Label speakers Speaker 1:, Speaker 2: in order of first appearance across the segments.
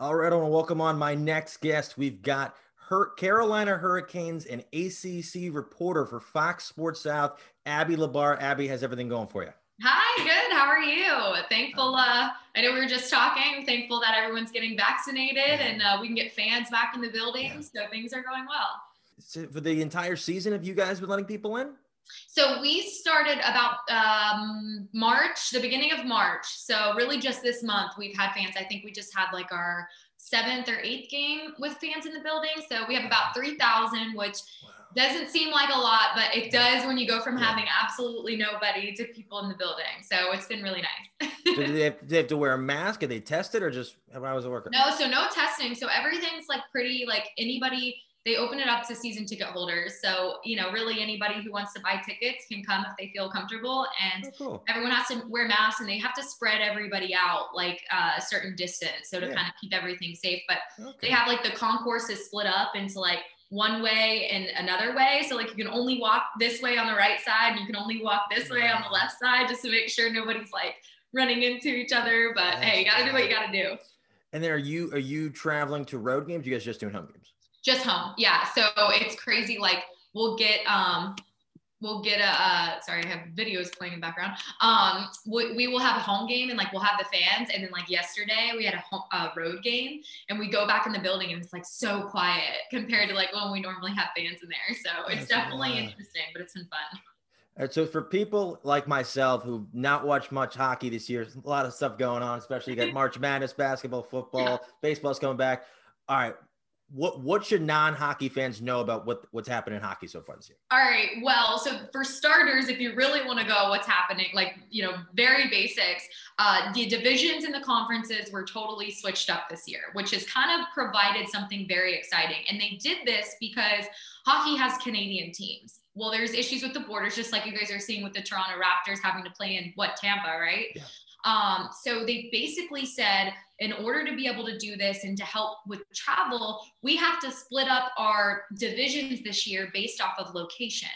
Speaker 1: All right, I want to welcome on my next guest. We've got Her- Carolina Hurricanes and ACC reporter for Fox Sports South, Abby Labar. Abby has everything going for you.
Speaker 2: Hi, good. How are you? Thankful. Uh, I know we were just talking. Thankful that everyone's getting vaccinated and uh, we can get fans back in the building. So things are going well.
Speaker 1: So for the entire season, have you guys been letting people in?
Speaker 2: So we started about um, March, the beginning of March. So really just this month we've had fans. I think we just had like our seventh or eighth game with fans in the building. So we have about 3,000, which wow. doesn't seem like a lot, but it does when you go from yeah. having absolutely nobody to people in the building. So it's been really nice.
Speaker 1: do, they have, do, they have, to wear a mask? Are they tested or just how was it working?
Speaker 2: No, so no testing. So everything's like pretty like anybody – they open it up to season ticket holders. So, you know, really anybody who wants to buy tickets can come if they feel comfortable. And oh, cool. everyone has to wear masks and they have to spread everybody out like uh, a certain distance. So to yeah. kind of keep everything safe. But okay. they have like the concourse is split up into like one way and another way. So like you can only walk this way on the right side and you can only walk this way on the left side just to make sure nobody's like running into each other. But That's hey, you gotta do what you gotta do.
Speaker 1: And then are you are you traveling to road games? you guys just doing home games?
Speaker 2: Just home. Yeah. So it's crazy. Like we'll get, um, we'll get a, uh, sorry, I have videos playing in the background. Um, we, we will have a home game and like, we'll have the fans. And then like yesterday we had a home, uh, road game and we go back in the building and it's like so quiet compared to like when we normally have fans in there. So it's That's definitely interesting, but it's been fun.
Speaker 1: All right, so for people like myself who've not watched much hockey this year, a lot of stuff going on, especially you got March Madness, basketball, football, yeah. baseball's coming back. All right, what what should non-hockey fans know about what what's happening in hockey so far this year?
Speaker 2: All right. Well, so for starters, if you really want to go what's happening, like you know, very basics, uh, the divisions and the conferences were totally switched up this year, which has kind of provided something very exciting. And they did this because hockey has Canadian teams. Well, there's issues with the borders, just like you guys are seeing with the Toronto Raptors having to play in what Tampa, right? Yeah. Um, so they basically said, in order to be able to do this and to help with travel, we have to split up our divisions this year based off of location.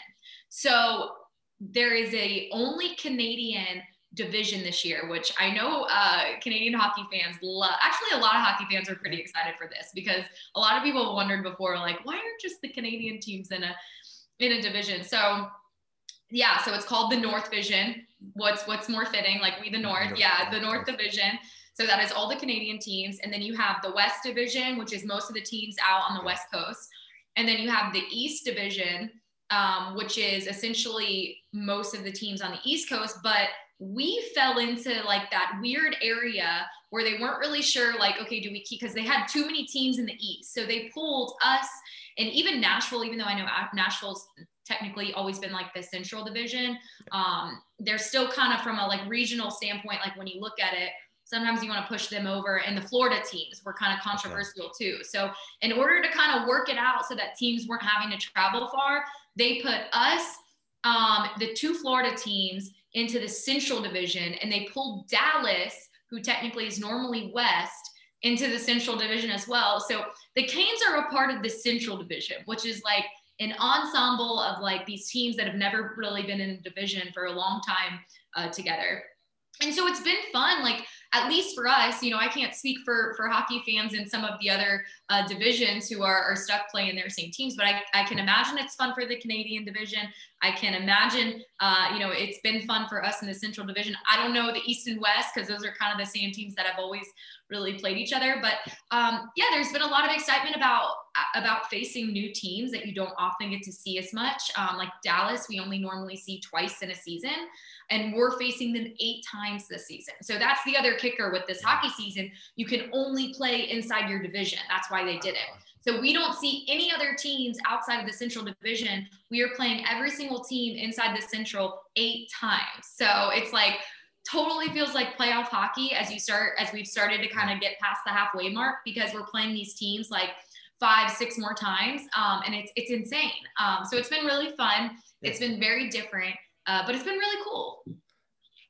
Speaker 2: So there is a only Canadian division this year, which I know uh, Canadian hockey fans love. Actually, a lot of hockey fans are pretty excited for this because a lot of people wondered before, like, why aren't just the Canadian teams in a in a division? So yeah, so it's called the North Vision. What's what's more fitting? Like we the North, yeah, the North Division. So that is all the Canadian teams, and then you have the West Division, which is most of the teams out on the West Coast, and then you have the East Division, um, which is essentially most of the teams on the East Coast, but we fell into like that weird area where they weren't really sure like okay do we keep because they had too many teams in the east. So they pulled us and even nashville even though i know nashville's technically always been like the central division. Um, they're still kind of from a like regional standpoint, like when you look at it, sometimes you want to push them over and the Florida teams were kind of controversial okay. too. So in order to kind of work it out so that teams weren't having to travel far, they put us, um, the two Florida teams into the central division and they pulled Dallas, who technically is normally West, into the central division as well. So the Canes are a part of the central division, which is like an ensemble of like these teams that have never really been in a division for a long time uh, together. And so it's been fun. Like at least for us, you know, I can't speak for for hockey fans in some of the other uh, divisions who are, are stuck playing their same teams, but I, I can imagine it's fun for the Canadian division. I can imagine, uh, you know, it's been fun for us in the Central Division. I don't know the East and West because those are kind of the same teams that have always really played each other. But um, yeah, there's been a lot of excitement about about facing new teams that you don't often get to see as much. Um, like Dallas, we only normally see twice in a season and we're facing them eight times this season. So that's the other kicker with this hockey season. You can only play inside your division. That's why they did it. So we don't see any other teams outside of the Central Division. We are playing every single team inside the Central eight times. So it's like totally feels like playoff hockey as you start as we've started to kind of get past the halfway mark because we're playing these teams like five, six more times, um, and it's it's insane. Um, so it's been really fun. It's been very different. Uh, but it's been really cool.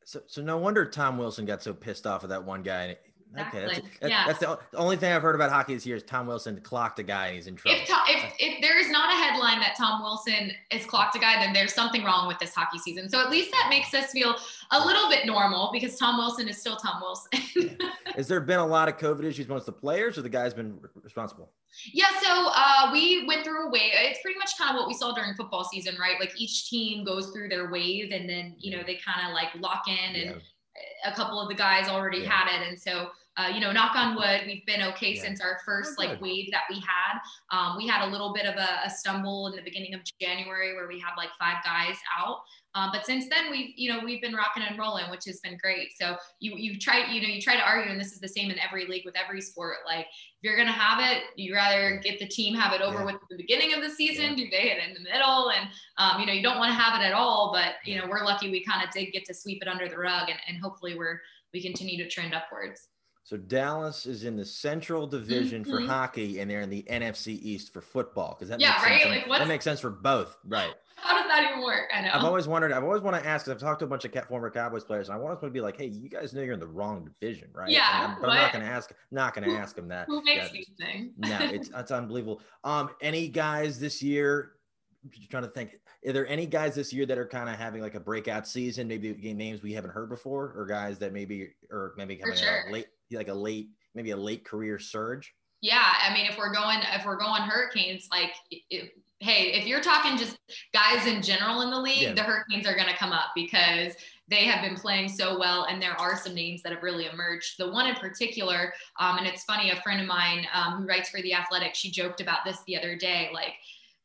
Speaker 1: So, so no wonder Tom Wilson got so pissed off of that one guy
Speaker 2: Exactly.
Speaker 1: Okay, that's, that-
Speaker 2: yeah.
Speaker 1: that's the only thing I've heard about hockey this year is Tom Wilson clocked a guy and he's in trouble.
Speaker 2: If, Tom, if if there is not a headline that Tom Wilson is clocked a guy, then there's something wrong with this hockey season. So at least that makes us feel a little bit normal because Tom Wilson is still Tom Wilson.
Speaker 1: Has there been a lot of COVID issues amongst the players, or the guys been responsible?
Speaker 2: Yeah, so uh, we went through a wave. It's pretty much kind of what we saw during football season, right? Like each team goes through their wave, and then you know they kind of like lock in, and
Speaker 1: Yeah.
Speaker 2: a couple of the guys already
Speaker 1: Yeah.
Speaker 2: had it, and so uh, you know, knock on wood, we've been okay
Speaker 1: Yeah.
Speaker 2: since our first
Speaker 1: Oh,
Speaker 2: like wave that we had. Um, we had a little bit of a, a stumble in the beginning of January where we had like five guys out. Um, but since then, we've you know we've been rocking and rolling, which has been great. So you you try you know you try to argue, and this is the same in every league with every sport. Like if you're gonna have it, you rather get the team have it over
Speaker 1: Yeah.
Speaker 2: with at the beginning of the season. Do they hit in the middle? And um, you know you don't want to have it at all. But you know we're lucky we kind of did get to sweep it under the rug, and, and hopefully we're we continue to trend upwards.
Speaker 1: So Dallas is in the Central Division for
Speaker 2: Mhm.
Speaker 1: hockey, and they're in the NFC East for football. Because that
Speaker 2: Yeah,
Speaker 1: makes
Speaker 2: right?
Speaker 1: sense.
Speaker 2: Like,
Speaker 1: that makes sense for both, right?
Speaker 2: How does that even work? I know.
Speaker 1: I've always wondered. I've always want to ask. I've talked to a bunch of former Cowboys players, and I want to be like, "Hey, you guys know you're in the wrong division, right?"
Speaker 2: Yeah,
Speaker 1: I'm, but I'm not going to ask. Not going to ask them that.
Speaker 2: Who makes
Speaker 1: Yeah,
Speaker 2: these things?
Speaker 1: no, it's it's unbelievable. Um, any guys this year? Just trying to think. Are there any guys this year that are kind of having like a breakout season? Maybe names we haven't heard before, or guys that maybe or maybe coming
Speaker 2: sure.
Speaker 1: a late, like a late, maybe a late career surge.
Speaker 2: Yeah, I mean, if we're going, if we're going Hurricanes, like, hey, if you're talking just guys in general in the league,
Speaker 1: Yeah.
Speaker 2: the Hurricanes are going to come up because they have been playing so well, and there are some names that have really emerged. The one in particular, um, and it's funny, a friend of mine um, who writes for the Athletic, she joked about this the other day, like.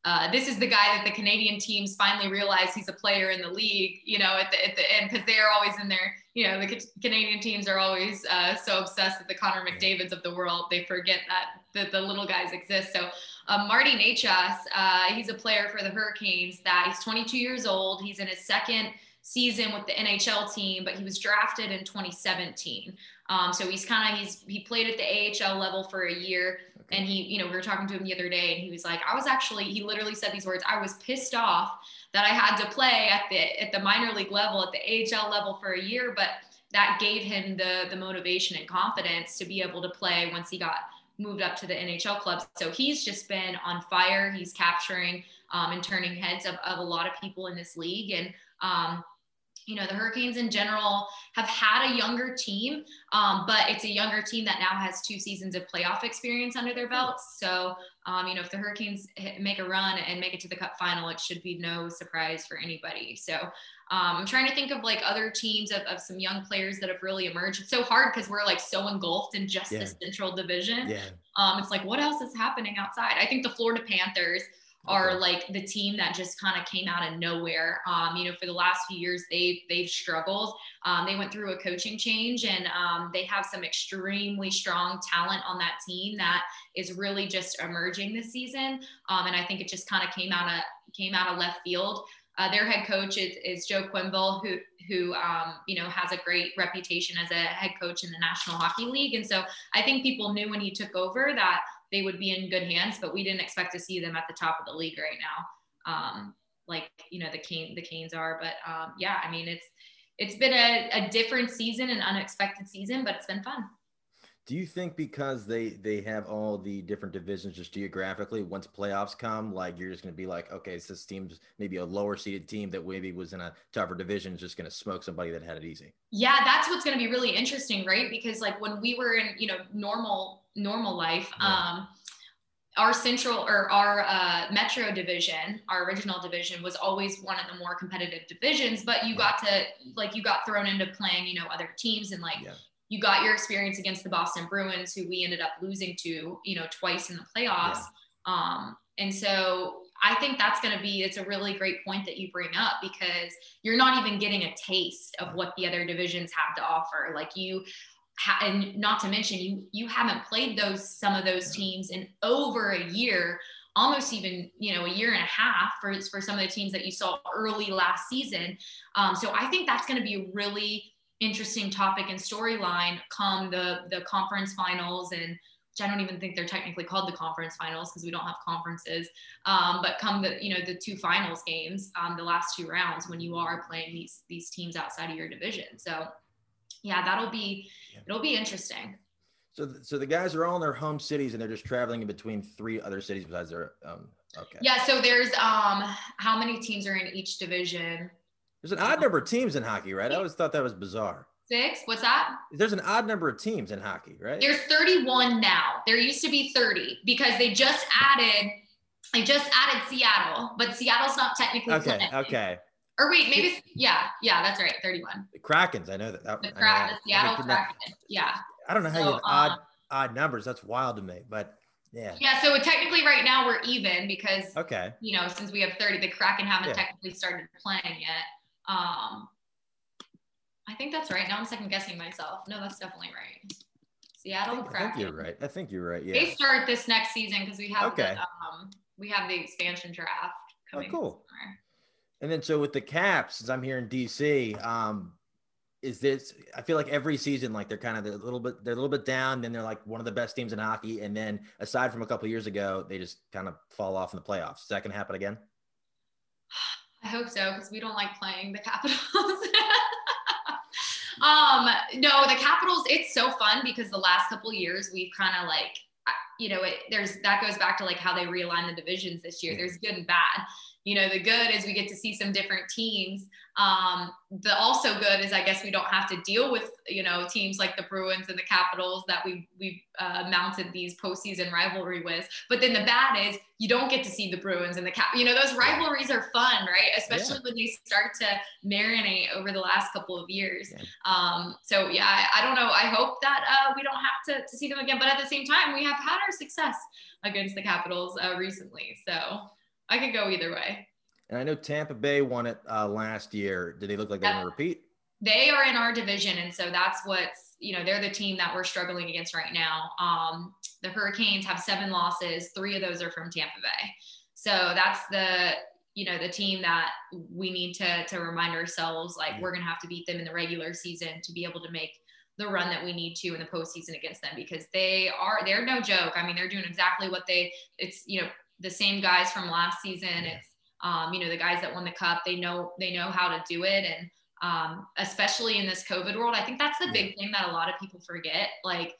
Speaker 2: Uh, this is the guy that the Canadian teams finally realize he's a player in the league, you know, at the, at the end, because they're always in there, you know, the Ca- Canadian teams are always uh, so obsessed with the Connor McDavids of the world. They forget that the, the little guys exist. So uh, Marty Necas, uh, he's a player for the Hurricanes that he's 22 years old. He's in his second season with the NHL team, but he was drafted in 2017. Um, so he's kind of, he's, he played at the AHL level for a year. And he, you know, we were talking to him the other day and he was like, I was actually, he literally said these words, I was pissed off that I had to play at the, at the minor league level, at the AHL level for a year, but that gave him the, the motivation and confidence to be able to play once he got moved up to the NHL clubs. So he's just been on fire. He's capturing um, and turning heads of, of a lot of people in this league. And, um, you know, the Hurricanes in general have had a younger team, um, but it's a younger team that now has two seasons of playoff experience under their belts. So, um, you know, if the Hurricanes hit, make a run and make it to the Cup final, it should be no surprise for anybody. So, um, I'm trying to think of like other teams of, of some young players that have really emerged. It's so hard because we're like so engulfed in just
Speaker 1: Yeah.
Speaker 2: the Central Division.
Speaker 1: Yeah.
Speaker 2: Um, it's like, what else is happening outside? I think the Florida Panthers are like the team that just kind of came out of nowhere. Um, you know, for the last few years, they've they've struggled. Um, they went through a coaching change, and um, they have some extremely strong talent on that team that is really just emerging this season. Um, and I think it just kind of came out of came out of left field. Uh, their head coach is, is Joel Quenneville, who who um, you know has a great reputation as a head coach in the National Hockey League, and so I think people knew when he took over that they would be in good hands, but we didn't expect to see them at the top of the league right now, um, like you know the Cane the Canes are. But um, yeah, I mean it's it's been a, a different season, an unexpected season, but it's been fun.
Speaker 1: Do you think because they they have all the different divisions just geographically, once playoffs come, like you're just going to be like, okay, so this team's maybe a lower seeded team that maybe was in a tougher division is just going to smoke somebody that had it easy.
Speaker 2: Yeah, that's what's going to be really interesting, right? Because like when we were in, you know, normal normal life,
Speaker 1: Yeah.
Speaker 2: um, our central or our uh, metro division, our original division, was always one of the more competitive divisions. But you got to like you got thrown into playing, you know, other teams and like
Speaker 1: Yeah.
Speaker 2: you got your experience against the Boston Bruins, who we ended up losing to, you know, twice in the playoffs. Um, and so I think that's going to be, it's a really great point that you bring up because you're not even getting a taste of what the other divisions have to offer. Like you, and not to mention you, you haven't played those, some of those teams in over a year, almost even, you know, a year and a half for, for some of the teams that you saw early last season. Um, so I think that's going to be a really interesting topic and storyline come the, the conference finals and, which I don't even think they're technically called the conference finals because we don't have conferences. Um, but come the you know the two finals games, um, the last two rounds when you are playing these these teams outside of your division. So yeah, that'll be it'll be interesting.
Speaker 1: So, th- so the guys are all in their home cities and they're just traveling in between three other cities besides their. Um, okay.
Speaker 2: Yeah. So there's um how many teams are in each division?
Speaker 1: There's an odd number of teams in hockey, right? I always thought that was bizarre.
Speaker 2: Six. What's that?
Speaker 1: There's an odd number of teams in hockey, right?
Speaker 2: There's 31 now. There used to be 30 because they just added. They just added Seattle, but Seattle's not technically.
Speaker 1: Okay. Okay.
Speaker 2: Or wait, maybe yeah, yeah, that's right, 31.
Speaker 1: The Krakens, I know that. that
Speaker 2: The
Speaker 1: I know
Speaker 2: the Seattle
Speaker 1: I mean,
Speaker 2: Kraken. Yeah.
Speaker 1: I don't know how you have odd
Speaker 2: um,
Speaker 1: odd numbers. That's wild to me. But yeah.
Speaker 2: Yeah, so technically right now we're even because
Speaker 1: Okay.
Speaker 2: you know, since we have 30, the Kraken haven't
Speaker 1: Yeah.
Speaker 2: technically started playing yet. Um I think that's right. Now I'm second guessing myself. No, that's definitely right.
Speaker 1: I
Speaker 2: Seattle
Speaker 1: think, I
Speaker 2: Kraken.
Speaker 1: think you're right. I think you're right. Yeah.
Speaker 2: They start this next season because we have
Speaker 1: Okay.
Speaker 2: the um we have the expansion draft
Speaker 1: Oh,
Speaker 2: coming.
Speaker 1: cool. And then so with the Caps, since I'm here in DC, um, is this? I feel like every season, like they're kind of a little bit, they're a little bit down. Then they're like one of the best teams in hockey, and then aside from a couple years ago, they just kind of fall off in the playoffs. Is that gonna happen again?
Speaker 2: I hope so because we don't like playing the Capitals. um, no, the Capitals. It's so fun because the last couple years we've kind of like, you know, it, there's that goes back to like how they realign the divisions this year.
Speaker 1: Yeah.
Speaker 2: There's good and bad. You know, the good is we get to see some different teams. Um, the also good is I guess we don't have to deal with you know teams like the Bruins and the Capitals that we we uh, mounted these postseason rivalry with. But then the bad is you don't get to see the Bruins and the Cap. You know those rivalries are fun, right? Especially when they start to marinate over the last couple of years.
Speaker 1: Yeah.
Speaker 2: Um, so yeah, I, I don't know. I hope that uh, we don't have to, to see them again. But at the same time, we have had our success against the Capitals uh, recently. So I could go either way.
Speaker 1: And I know Tampa Bay won it uh, last year. Did they look like they're gonna repeat?
Speaker 2: they are in our division and so that's what's you know they're the team that we're struggling against right now um, the hurricanes have seven losses three of those are from tampa bay so that's the you know the team that we need to to remind ourselves like we're gonna have to beat them in the regular season to be able to make the run that we need to in the postseason against them because they are they're no joke i mean they're doing exactly what they it's you know the same guys from last season it's um, you know the guys that won the cup they know they know how to do it and um, especially in this COVID world. I think that's the big thing that a lot of people forget. Like,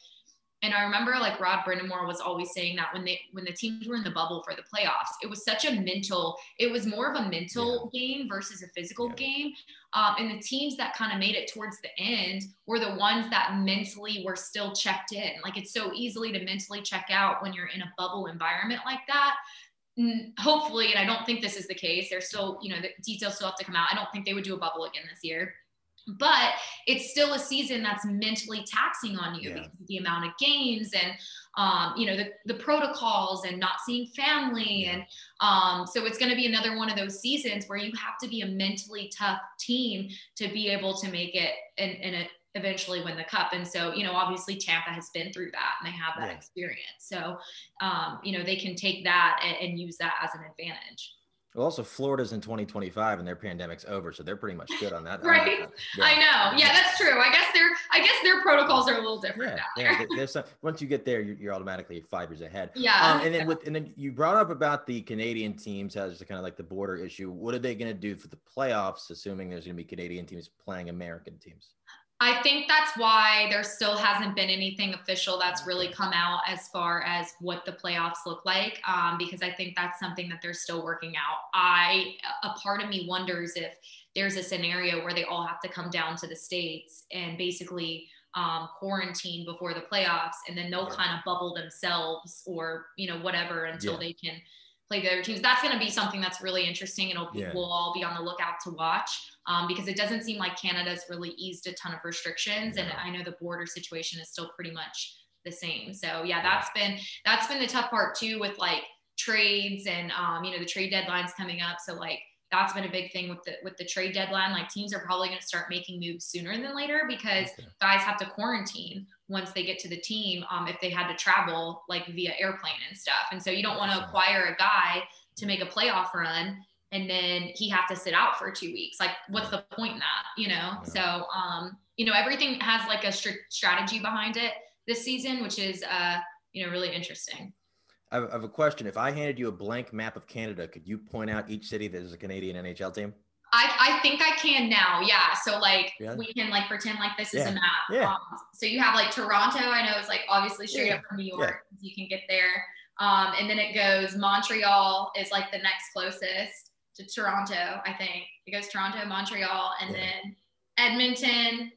Speaker 2: and I remember like Rod Brind'Amour was always saying that when they when the teams were in the bubble for the playoffs, it was such a mental. It was more of a mental game versus a physical
Speaker 1: Yeah.
Speaker 2: game. Um, and the teams that kind of made it towards the end were the ones that mentally were still checked in. Like it's so easily to mentally check out when you're in a bubble environment like that hopefully, and I don't think this is the case. There's still, you know, the details still have to come out. I don't think they would do a bubble again this year. But it's still a season that's mentally taxing on you
Speaker 1: Yeah.
Speaker 2: because of the amount of games and um, you know the, the protocols and not seeing family
Speaker 1: Yeah.
Speaker 2: and um, so it's going to be another one of those seasons where you have to be a mentally tough team to be able to make it and, and it eventually win the cup. And so, you know, obviously Tampa has been through that and they have that
Speaker 1: Yeah.
Speaker 2: experience. So, um, you know, they can take that and, and use that as an advantage.
Speaker 1: Well, also Florida's in 2025 and their pandemic's over, so they're pretty much good on that. on
Speaker 2: Right.
Speaker 1: that.
Speaker 2: I know. Yeah, that's true. I guess their I guess their protocols are a little different
Speaker 1: Yeah, yeah.
Speaker 2: there.
Speaker 1: there- There's some, once you get there, you're, you're automatically five years ahead.
Speaker 2: Yeah.
Speaker 1: Um, and then with and then you brought up about the Canadian teams as kind of like the border issue. What are they going to do for the playoffs, assuming there's going to be Canadian teams playing American teams?
Speaker 2: I think that's why there still hasn't been anything official that's really come out as far as what the playoffs look like, um, because I think that's something that they're still working out. I, a part of me wonders if there's a scenario where they all have to come down to the states and basically um, quarantine before the playoffs, and then they'll
Speaker 1: Yeah.
Speaker 2: kind of bubble themselves or you know whatever until
Speaker 1: Yeah.
Speaker 2: they can play the other teams. That's going to be something that's really interesting, and it'll,
Speaker 1: Yeah.
Speaker 2: we'll all be on the lookout to watch um, because it doesn't seem like Canada's really eased a ton of restrictions, and I know the border situation is still pretty much the same. So yeah, that's been that's been the tough part too with like trades and um, you know the trade deadlines coming up. So like that's been a big thing with the with the trade deadline. Like teams are probably going to start making moves sooner than later because
Speaker 1: Okay.
Speaker 2: guys have to quarantine once they get to the team um, if they had to travel like via airplane and stuff. And so you don't want to acquire a guy to make a playoff run and then he have to sit out for two weeks. Like, what's the point in that? You know?
Speaker 1: Yeah.
Speaker 2: So, um, you know, everything has like a str- strategy behind it this season, which is, uh, you know, really interesting.
Speaker 1: I have, a question. If I handed you a blank map of Canada, could you point out each city that is a Canadian NHL team?
Speaker 2: I, I think I can now. Yeah. So like
Speaker 1: Yeah.
Speaker 2: we can like pretend like this is a map.
Speaker 1: Yeah.
Speaker 2: Um, so you have like Toronto. I know it's like obviously straight
Speaker 1: Yeah.
Speaker 2: up from New York. You can get there. Um, and then it goes Montreal is like the next closest to Toronto. I think it goes Toronto, Montreal, and
Speaker 1: Yeah.
Speaker 2: then Edmonton.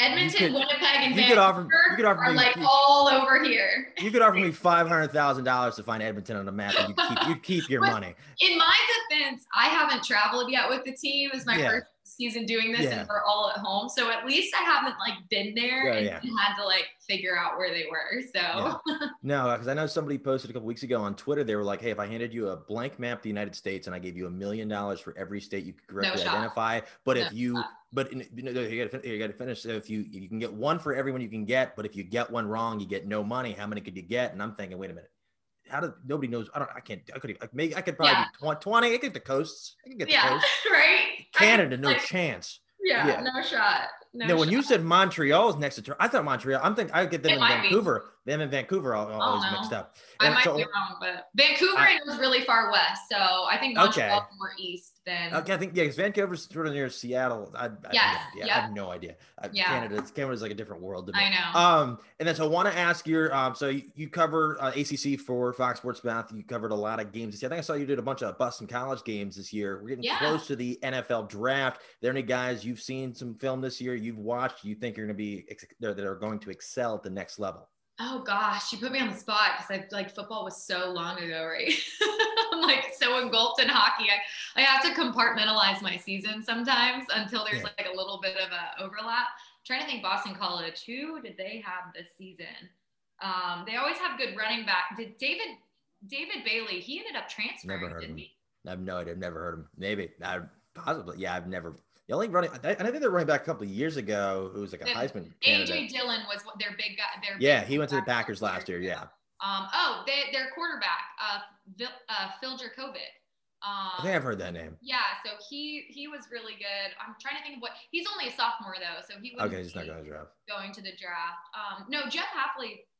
Speaker 2: Edmonton,
Speaker 1: could-
Speaker 2: Winnipeg, and
Speaker 1: you could offer-
Speaker 2: Vancouver
Speaker 1: you could offer
Speaker 2: are
Speaker 1: me-
Speaker 2: like
Speaker 1: you-
Speaker 2: all over here.
Speaker 1: You could offer me five hundred thousand dollars to find Edmonton on the map, and you keep you keep your money.
Speaker 2: in my defense, I haven't traveled yet with the team. It's my
Speaker 1: Yeah.
Speaker 2: first season doing this,
Speaker 1: Yeah.
Speaker 2: and we're all at home. So at least I haven't like been there
Speaker 1: Yeah,
Speaker 2: and
Speaker 1: yeah.
Speaker 2: had to like figure out where they were. So
Speaker 1: No, because I know somebody posted a couple weeks ago on Twitter. They were like, "Hey, if I handed you a blank map of the United States and I gave you a million dollars for every state you could correctly
Speaker 2: shot.
Speaker 1: identify, but if you,
Speaker 2: shot.
Speaker 1: but in, you, know, you got to you got to finish. So if you you can get one for everyone you can get, but if you get one wrong, you get no money. How many could you get? And I'm thinking, wait a minute. How did nobody knows? I don't. I can't. I could. Like, maybe I could probably
Speaker 2: Yeah.
Speaker 1: twenty. I could get the coasts. I could get the
Speaker 2: yeah,
Speaker 1: coast.
Speaker 2: right.
Speaker 1: Canada, no
Speaker 2: like,
Speaker 1: chance.
Speaker 2: yeah,
Speaker 1: yeah.
Speaker 2: no shot. No,
Speaker 1: No, when you said Montreal is next to, I thought Montreal. I'm thinking I get them
Speaker 2: It
Speaker 1: in. Vancouver. Them in Vancouver are
Speaker 2: Oh,
Speaker 1: always
Speaker 2: no.
Speaker 1: mixed up.
Speaker 2: I might
Speaker 1: so-
Speaker 2: be wrong, but Vancouver
Speaker 1: I-
Speaker 2: really far west. So I think
Speaker 1: Okay.
Speaker 2: More east than
Speaker 1: Okay, I think yeah, because Vancouver's sort of near Seattle. I, I,
Speaker 2: Yes,
Speaker 1: yeah, I have no idea. Uh,
Speaker 2: Yeah.
Speaker 1: Canada, Canada's like a different world to me.
Speaker 2: I know.
Speaker 1: Um, and then so I want to ask your um, so you, you cover uh, ACC for Fox Sports South. You covered a lot of games this year. I think I saw you did a bunch of Boston College games this year. We're getting
Speaker 2: Yeah.
Speaker 1: close to the NFL draft. Are there any guys you've seen some film this year? You've watched? You think you're going to be that are going to excel at the next level?
Speaker 2: Oh gosh, you put me on the spot because I like football was so long ago, right? I'm like so engulfed in hockey. I, I have to compartmentalize my season sometimes until there's
Speaker 1: Yeah.
Speaker 2: like a little bit of a overlap. I'm trying to think Boston College, who did they have this season? Um, they always have good running back. Did David David Bailey, he ended up transferring,
Speaker 1: Never heard of
Speaker 2: didn't
Speaker 1: him.
Speaker 2: he?
Speaker 1: I have no idea. I've never heard of him. Maybe I possibly. Yeah, I've never. The only running. I, I think they're running back a couple of years ago. Who was like a
Speaker 2: The-
Speaker 1: Heisman
Speaker 2: AJ. Dillon was their big guy. Their
Speaker 1: Yeah,
Speaker 2: big
Speaker 1: he went to the Packers last year. Yeah.
Speaker 2: Um, oh, they, their quarterback, uh, Phil, uh, Phil Jurkovec. Um,
Speaker 1: I think I've heard that name.
Speaker 2: Yeah, so he he was really good. I'm trying to think of what he's only a sophomore though, so he
Speaker 1: Okay, he's not going to draft.
Speaker 2: going to the draft. Um, no, Jeff Hafley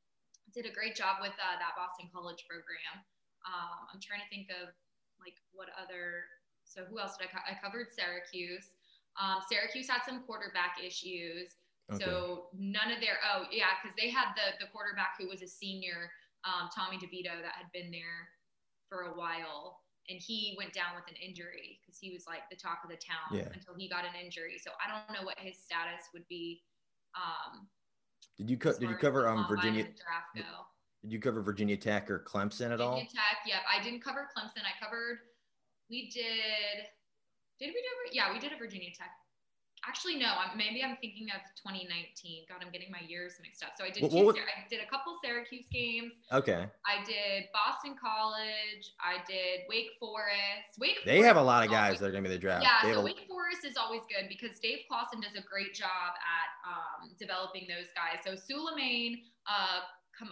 Speaker 2: did a great job with uh, that Boston College program. Um, I'm trying to think of like what other. So who else did I? Co- I covered Syracuse. Um, Syracuse had some quarterback issues.
Speaker 1: Okay.
Speaker 2: So none of their oh yeah, because they had the the quarterback who was a senior, um, Tommy DeVito, that had been there for a while, and he went down with an injury because he was like the talk of the town
Speaker 1: Yeah.
Speaker 2: until he got an injury. So I don't know what his status would be. Um,
Speaker 1: Did you co- did you cover um Virginia? Did you cover Virginia Tech or Clemson at all?
Speaker 2: Virginia Tech, yep. I didn't cover Clemson. I covered. We did. Did we do? Yeah, we did a Virginia Tech. Actually, no. I'm, maybe I'm thinking of 2019. God, I'm getting my years mixed up. So I did.
Speaker 1: What-
Speaker 2: two,
Speaker 1: what
Speaker 2: I did a couple Syracuse games.
Speaker 1: Okay,
Speaker 2: I did Boston College. I did Wake Forest. Wake.
Speaker 1: they have a lot of guys
Speaker 2: always-
Speaker 1: that are going to be the draft.
Speaker 2: Yeah,
Speaker 1: They
Speaker 2: so
Speaker 1: a-
Speaker 2: Wake Forest is always good because Dave Clawson does a great job at um, developing those guys. So Suleiman, uh,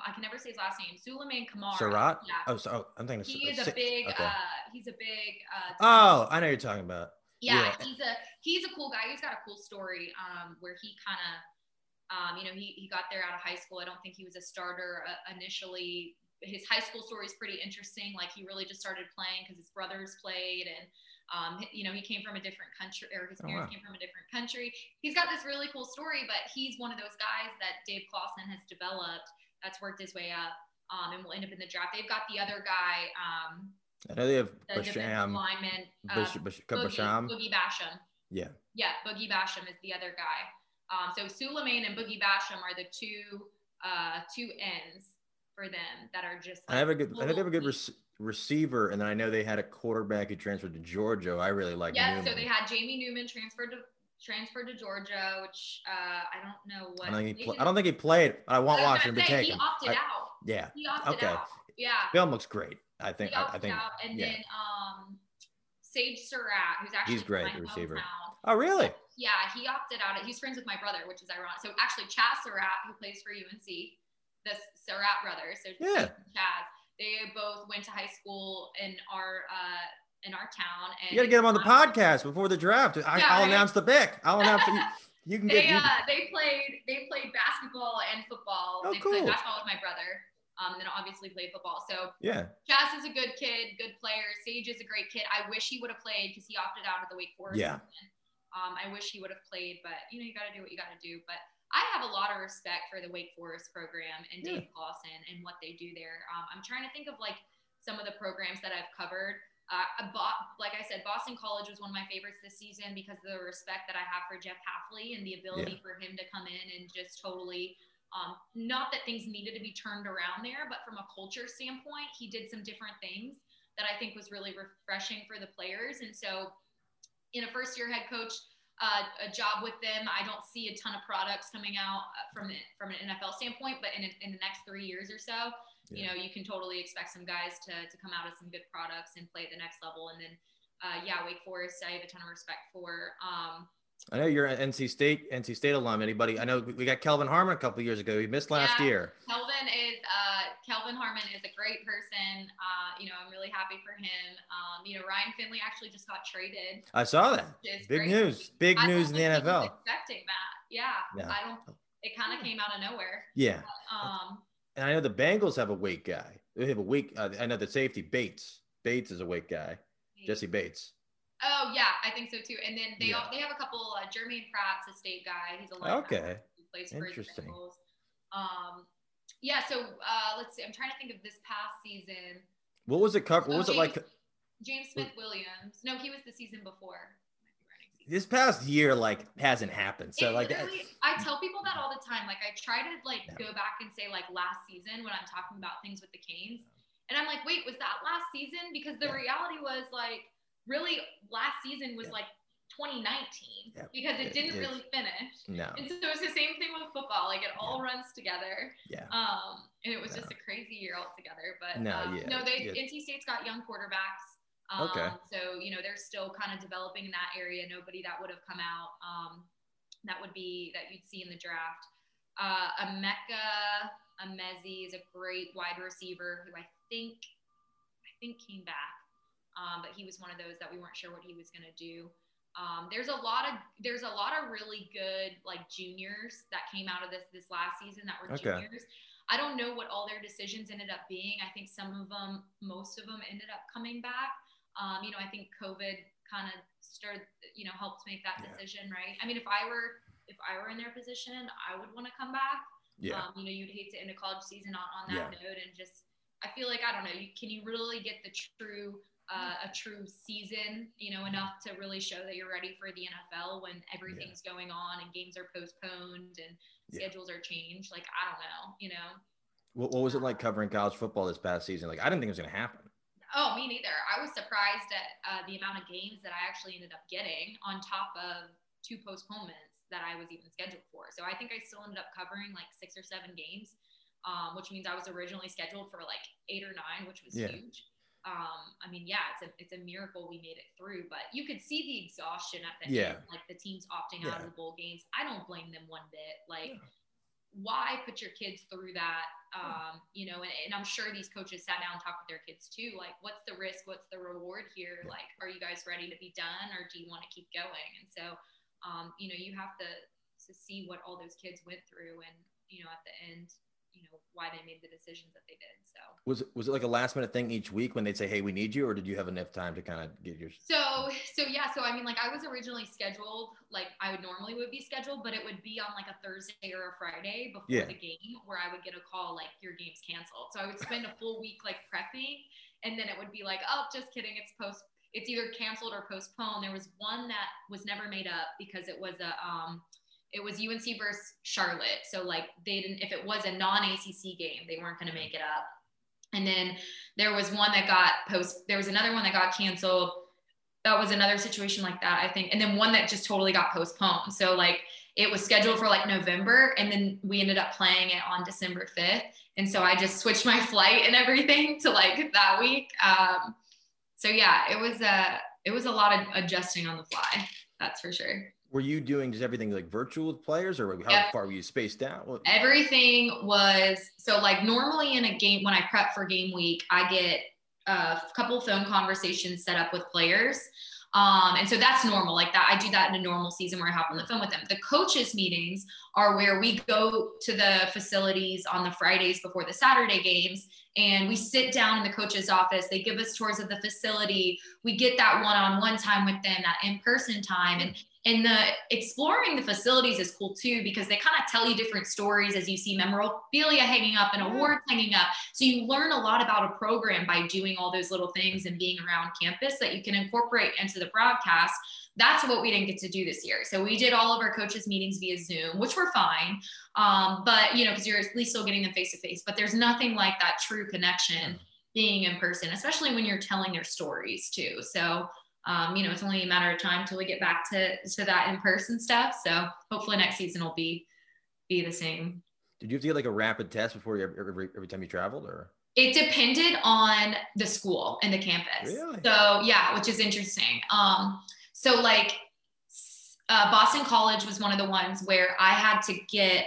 Speaker 2: I can never say his last name. Suleiman Kamara.
Speaker 1: Surat?
Speaker 2: Yeah.
Speaker 1: Oh, so oh, I'm thinking.
Speaker 2: He
Speaker 1: of
Speaker 2: is a big.
Speaker 1: okay.
Speaker 2: Uh, he's a big. Uh,
Speaker 1: oh, I know you're talking about.
Speaker 2: yeah,
Speaker 1: yeah.
Speaker 2: he's a he's a cool guy. He's got a cool story um, where he kind of, um, you know, he he got there out of high school. I don't think he was a starter uh, initially. His high school story is pretty interesting. Like he really just started playing because his brothers played, and um, you know, he came from a different country, or his
Speaker 1: Oh,
Speaker 2: parents
Speaker 1: wow.
Speaker 2: came from a different country. He's got this really cool story, but he's one of those guys that Dave Clawson has developed that's worked his way up. Um, and will end up in the draft. They've got the other guy, um,
Speaker 1: I know they have
Speaker 2: the
Speaker 1: Basham.
Speaker 2: lineman, uh,
Speaker 1: Bash, Bash,
Speaker 2: Boogie,
Speaker 1: Basham.
Speaker 2: Boogie Basham.
Speaker 1: Yeah.
Speaker 2: Yeah, Boogie Basham is the other guy. Um, so Suleiman and Boogie Basham are the two uh, two ends for them that are just.
Speaker 1: I have a good. I know they have a good rec- receiver, and then I know they had a quarterback who transferred to Georgia. I really like.
Speaker 2: Yeah, so they had Jamie Newman transferred to transferred to Georgia, which uh, I don't know what.
Speaker 1: I don't think he. Pl- I don't think he played. I want
Speaker 2: I was
Speaker 1: Washington
Speaker 2: say,
Speaker 1: take
Speaker 2: he
Speaker 1: him.
Speaker 2: opted
Speaker 1: I-
Speaker 2: out.
Speaker 1: yeah,
Speaker 2: He opted
Speaker 1: Okay.
Speaker 2: out. Yeah.
Speaker 1: film looks great. I think. I, I think.
Speaker 2: out, and
Speaker 1: yeah.
Speaker 2: then um, Sage Surratt, who's actually
Speaker 1: He's great, the receiver.
Speaker 2: hometown.
Speaker 1: Oh, really?
Speaker 2: Yeah, he opted out. He's friends with my brother, which is ironic. So actually, Chaz Surratt, who plays for UNC, the Surratt brothers, so
Speaker 1: Yeah.
Speaker 2: Chaz, they both went to high school in our uh, in our town. And
Speaker 1: You got to get them on the podcast before the draft. I,
Speaker 2: Yeah,
Speaker 1: I'll
Speaker 2: right.
Speaker 1: announce the pick. I'll announce. The, you, you can get.
Speaker 2: They uh, they played they played basketball and football.
Speaker 1: Oh,
Speaker 2: they played
Speaker 1: cool.
Speaker 2: basketball with my brother. Um, and then obviously played football. So
Speaker 1: Yeah.
Speaker 2: Chaz is a good kid, good player. Sage is a great kid. I wish he would have played because he opted out of the Wake Forest.
Speaker 1: Yeah.
Speaker 2: Um, I wish he would have played, but you know, you got to do what you got to do. But I have a lot of respect for the Wake Forest program and
Speaker 1: Yeah.
Speaker 2: Dave Clawson and what they do there. Um, I'm trying to think of like some of the programs that I've covered. Uh, bought, like I said, Boston College was one of my favorites this season because of the respect that I have for Jeff Hafley and the ability for him to come in and just totally, um, not that things needed to be turned around there, but from a culture standpoint, he did some different things that I think was really refreshing for the players. And so, in a first year head coach, uh, a job with them, I don't see a ton of products coming out uh, from from an NFL standpoint, but in, in the next three years or so, you know, you can totally expect some guys to, to come out of some good products and play at the next level. And then, uh, yeah, Wake Forest, I have a ton of respect for. Um,
Speaker 1: I know you're an NC State, NC State alum. Anybody? I know we got Kelvin Harmon a couple years ago. He missed last
Speaker 2: Yeah.
Speaker 1: year.
Speaker 2: Kelvin is uh, Kelvin Harmon is a great person. Uh, you know, I'm really happy for him. Um, you know, Ryan Finley actually just got traded.
Speaker 1: I saw that. Big
Speaker 2: great.
Speaker 1: news. Big
Speaker 2: I
Speaker 1: news in the
Speaker 2: think he was
Speaker 1: NFL.
Speaker 2: Expecting that, yeah.
Speaker 1: Yeah.
Speaker 2: I don't. It kind of came out of nowhere.
Speaker 1: Yeah.
Speaker 2: Um,
Speaker 1: And I know the Bengals have a weight guy. They have a weak. Uh, I know the safety Bates. Bates is a weight guy. Jessie Bates.
Speaker 2: Oh yeah, I think so too. And then they
Speaker 1: Yeah.
Speaker 2: all, they have a couple. Uh, Germaine Pratt's a state guy. He's a linebacker.
Speaker 1: Okay.
Speaker 2: He plays for the
Speaker 1: Interesting.
Speaker 2: Bengals. Um, yeah. So uh, let's see. I'm trying to think of this past season.
Speaker 1: What was it cover? What
Speaker 2: Oh,
Speaker 1: was it like?
Speaker 2: James Smith Williams. No, he was the season before.
Speaker 1: This past year, like, hasn't happened. So,
Speaker 2: It
Speaker 1: like,
Speaker 2: I tell people that all the time. Like I try to like
Speaker 1: Yeah.
Speaker 2: go back and say like last season when I'm talking about things with the Canes, and I'm like, wait, was that last season? Because the
Speaker 1: Yeah.
Speaker 2: reality was like, really, last season was
Speaker 1: Yeah.
Speaker 2: like 2019
Speaker 1: Yeah.
Speaker 2: because it
Speaker 1: It
Speaker 2: didn't
Speaker 1: is.
Speaker 2: really finish.
Speaker 1: no.
Speaker 2: And so it's the same thing with football. Like it all runs together.
Speaker 1: Yeah.
Speaker 2: Um, and it was
Speaker 1: No.
Speaker 2: just a crazy year altogether. But
Speaker 1: No,
Speaker 2: um,
Speaker 1: yeah,
Speaker 2: no, they
Speaker 1: yeah.
Speaker 2: NC State's got young quarterbacks. Um,
Speaker 1: Okay.
Speaker 2: So you know they're still kind of developing in that area. Nobody that would have come out um, that would be that you'd see in the draft. Uh, Emeka Emezie is a great wide receiver who I think I think came back, um, but he was one of those that we weren't sure what he was going to do. Um, there's a lot of there's a lot of really good like juniors that came out of this this last season that were
Speaker 1: Okay.
Speaker 2: juniors. I don't know what all their decisions ended up being. I think some of them, most of them, ended up coming back. Um, you know, I think COVID kind of stirred, you know, helped make that
Speaker 1: Yeah.
Speaker 2: decision, right? I mean, if I were if I were in their position, I would want to come back.
Speaker 1: Yeah.
Speaker 2: Um, you know, you'd hate to end a college season on, on that
Speaker 1: Yeah.
Speaker 2: note and just I feel like I don't know, you can you really get the true uh, a true season, you know, enough to really show that you're ready for the NFL when everything's going on and games are postponed and
Speaker 1: Yeah.
Speaker 2: schedules are changed. Like I don't know, you know.
Speaker 1: What, what was it like covering college football this past season? Like, I didn't think it was going to happen.
Speaker 2: Oh, me neither. I was surprised at uh, the amount of games that I actually ended up getting on top of two postponements that I was even scheduled for. So I think I still ended up covering like six or seven games, um, which means I was originally scheduled for like eight or nine, which was
Speaker 1: Yeah.
Speaker 2: huge. Um, I mean, yeah, it's a it's a miracle we made it through, but you could see the exhaustion at the
Speaker 1: Yeah.
Speaker 2: end, like the teams opting out of the bowl games. I don't blame them one bit. Like,
Speaker 1: Yeah.
Speaker 2: Why put your kids through that? Um, you know, and, and I'm sure these coaches sat down and talked with their kids too. Like, what's the risk? What's the reward here? Like, are you guys ready to be done, or do you want to keep going? And so, um, you know, you have to to see what all those kids went through, and you know, at the end, you know, why they made the decisions that they did. So.
Speaker 1: Was it, was it like a last minute thing each week when they'd say, hey, we need you? Or did you have enough time to kind of get your.
Speaker 2: So, so yeah, so I mean, like I was originally scheduled, like I would normally would be scheduled, but it would be on like a Thursday or a Friday before
Speaker 1: Yeah.
Speaker 2: the game where I would get a call like your game's canceled. So I would spend a full week like prepping, and then it would be like, oh, just kidding, it's post, it's either canceled or postponed. There was one that was never made up because it was a um, it was UNC versus Charlotte. So like they didn't, if it was a non ACC game, they weren't going to make it up. And then there was one that got post. There was another one that got canceled. That was another situation like that, I think. And then one that just totally got postponed. So like it was scheduled for like November, and then we ended up playing it on December fifth. And so I just switched my flight and everything to like that week. Um, so yeah, it was a it was a lot of adjusting on the fly. That's for sure.
Speaker 1: Were you doing just everything like virtual with players or how
Speaker 2: Yeah.
Speaker 1: far were you spaced out?
Speaker 2: Everything was so like normally in a game when I prep for game week, I get a couple phone conversations set up with players. Um, and so that's normal. Like that, I do that in a normal season where I hop on the phone with them. The coaches meetings are where we go to the facilities on the Fridays before the Saturday games and we sit down in the coach's office. They give us tours of the facility. We get that one-on-one time with them, that in-person time. And and the exploring the facilities is cool too because they kind of tell you different stories as you see memorabilia hanging up and awards hanging up. So you learn a lot about a program by doing all those little things and being around campus that you can incorporate into the broadcast. That's what we didn't get to do this year. So we did all of our coaches meetings via Zoom, which were fine. Um, but you know, because you're at least still getting them face to face. But there's nothing like that true connection being in person, especially when you're telling their stories too. So um, you know, it's only a matter of time till we get back to to that in person stuff. So hopefully next season will be be the same.
Speaker 1: Did you have to get like a rapid test before you every every time you traveled, or?
Speaker 2: It depended on the school and the campus. Really? So yeah, which is interesting. Um, so like uh, Boston College was one of the ones where I had to get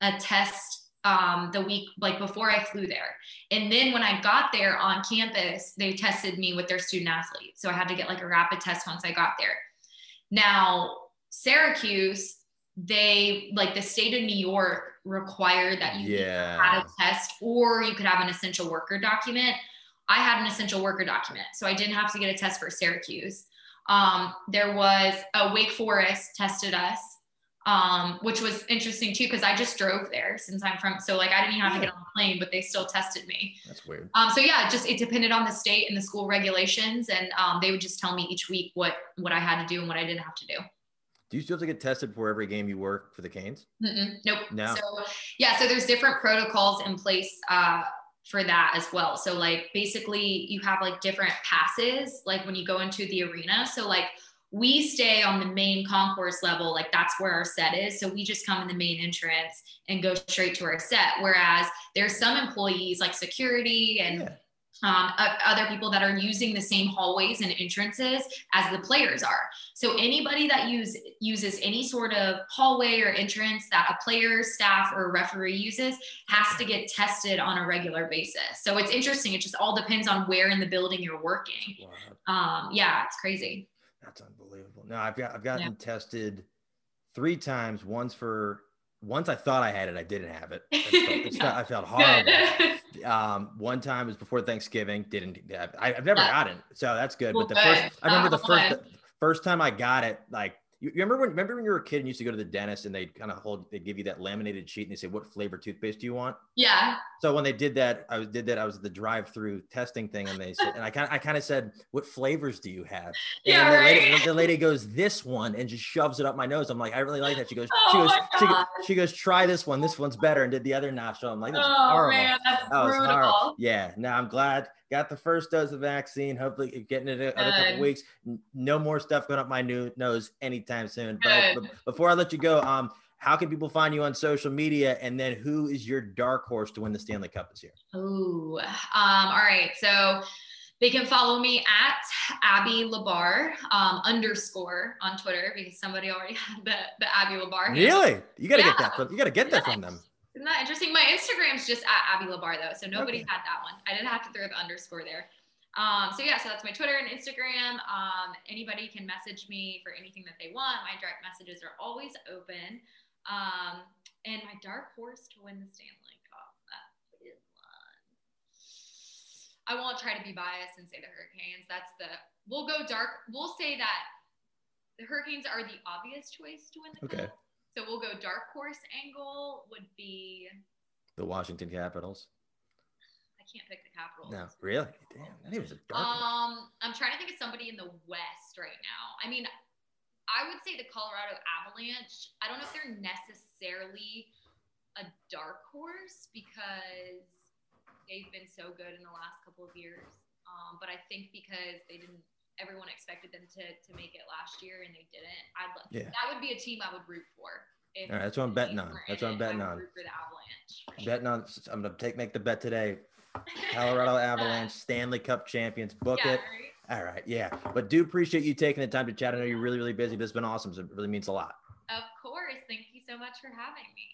Speaker 2: a test um, the week like before I flew there. And then when I got there on campus, they tested me with their student athlete. So I had to get like a rapid test once I got there. Now, Syracuse, they like the state of New York required that you yeah. had a test or you could have an essential worker document. I had an essential worker document, so I didn't have to get a test for Syracuse. Um, there was a Wake Forest tested us um, which was interesting too because I just drove there since I'm from. So like I didn't even have yeah. to get on a plane, but they still tested me.
Speaker 1: That's weird.
Speaker 2: Um, so yeah, just it depended on the state and the school regulations, and um, they would just tell me each week what what I had to do and what I didn't have to do.
Speaker 1: Do you still have to get tested before every game you work for the Canes?
Speaker 2: Mm-mm, nope. No. So yeah, so there's different protocols in place uh, for that as well. So like basically you have like different passes, like when you go into the arena. So like we stay on the main concourse level like that's where our set is so we just come in the main entrance and go straight to our set whereas there's some employees like security and yeah. um, other people that are using the same hallways and entrances as the players are so anybody that use uses any sort of hallway or entrance that a player staff or referee uses has to get tested on a regular basis so it's interesting it just all depends on where in the building you're working wow. um, yeah it's crazy
Speaker 1: that's unbelievable. No, I've got I've gotten yeah. tested three times. Once for once I thought I had it, I didn't have it. Felt. I felt horrible. um, one time was before Thanksgiving. Didn't I, have never yeah. gotten so that's good. Well, but the good. first I remember the first first time I got it, like you, remember when remember when you were a kid and you used to go to the dentist and they kind of hold they give you that laminated sheet and they say what flavor toothpaste do you want?
Speaker 2: Yeah.
Speaker 1: So when they did that, I was did that. I was the drive-through testing thing, and they said, and I kind of I kind of said, "What flavors do you have?" And
Speaker 2: yeah,
Speaker 1: the,
Speaker 2: right.
Speaker 1: lady, the lady goes, "This one," and just shoves it up my nose. I'm like, I really like that. She goes, oh she goes, she goes, she goes, try this one. This one's better, and did the other nostril. I'm like, oh, horrible. Man, that's that brutal. horrible. Yeah. Now I'm glad got the first dose of vaccine. Hopefully, getting it in a couple weeks. No more stuff going up my new nose anytime soon. But, but, before I let you go, um, how can people find you on social media? And then, who is your dark horse to win the Stanley Cup this year?
Speaker 2: Oh, um, all right. So they can follow me at Abby Labar um, underscore on Twitter because somebody already had the, the Abby Labar.
Speaker 1: Really? You got to yeah. get that. From, you got to get that from them.
Speaker 2: Isn't that interesting? My Instagram's just at Abby Labar though, so nobody okay. had that one. I didn't have to throw the underscore there. Um, so yeah, so that's my Twitter and Instagram. Um, anybody can message me for anything that they want. My direct messages are always open. Um, and my dark horse to win the Stanley Cup. That is one. I won't try to be biased and say the Hurricanes. That's the we'll go dark. We'll say that the Hurricanes are the obvious choice to win the okay. cup. So we'll go dark horse angle would be
Speaker 1: the Washington Capitals.
Speaker 2: I can't pick the Capitals.
Speaker 1: No, really? Damn, that was a dark.
Speaker 2: Um, I'm trying to think of somebody in the West right now. I mean, I would say the Colorado Avalanche. I don't know if they're necessarily a dark horse because they've been so good in the last couple of years. Um, but I think because they didn't everyone expected them to to make it last year and they didn't. I'd love yeah. that would be a team I would root for.
Speaker 1: All right, that's what I'm betting on. That's what I'm betting on.
Speaker 2: For the Avalanche.
Speaker 1: Betting on. I'm gonna take make the bet today. Colorado Avalanche Stanley Cup champions. Book yeah, it. Right? All right, yeah. But do appreciate you taking the time to chat. I know you're really, really busy, but it's been awesome. So it really means a lot.
Speaker 2: Of course. Thank you so much for having me.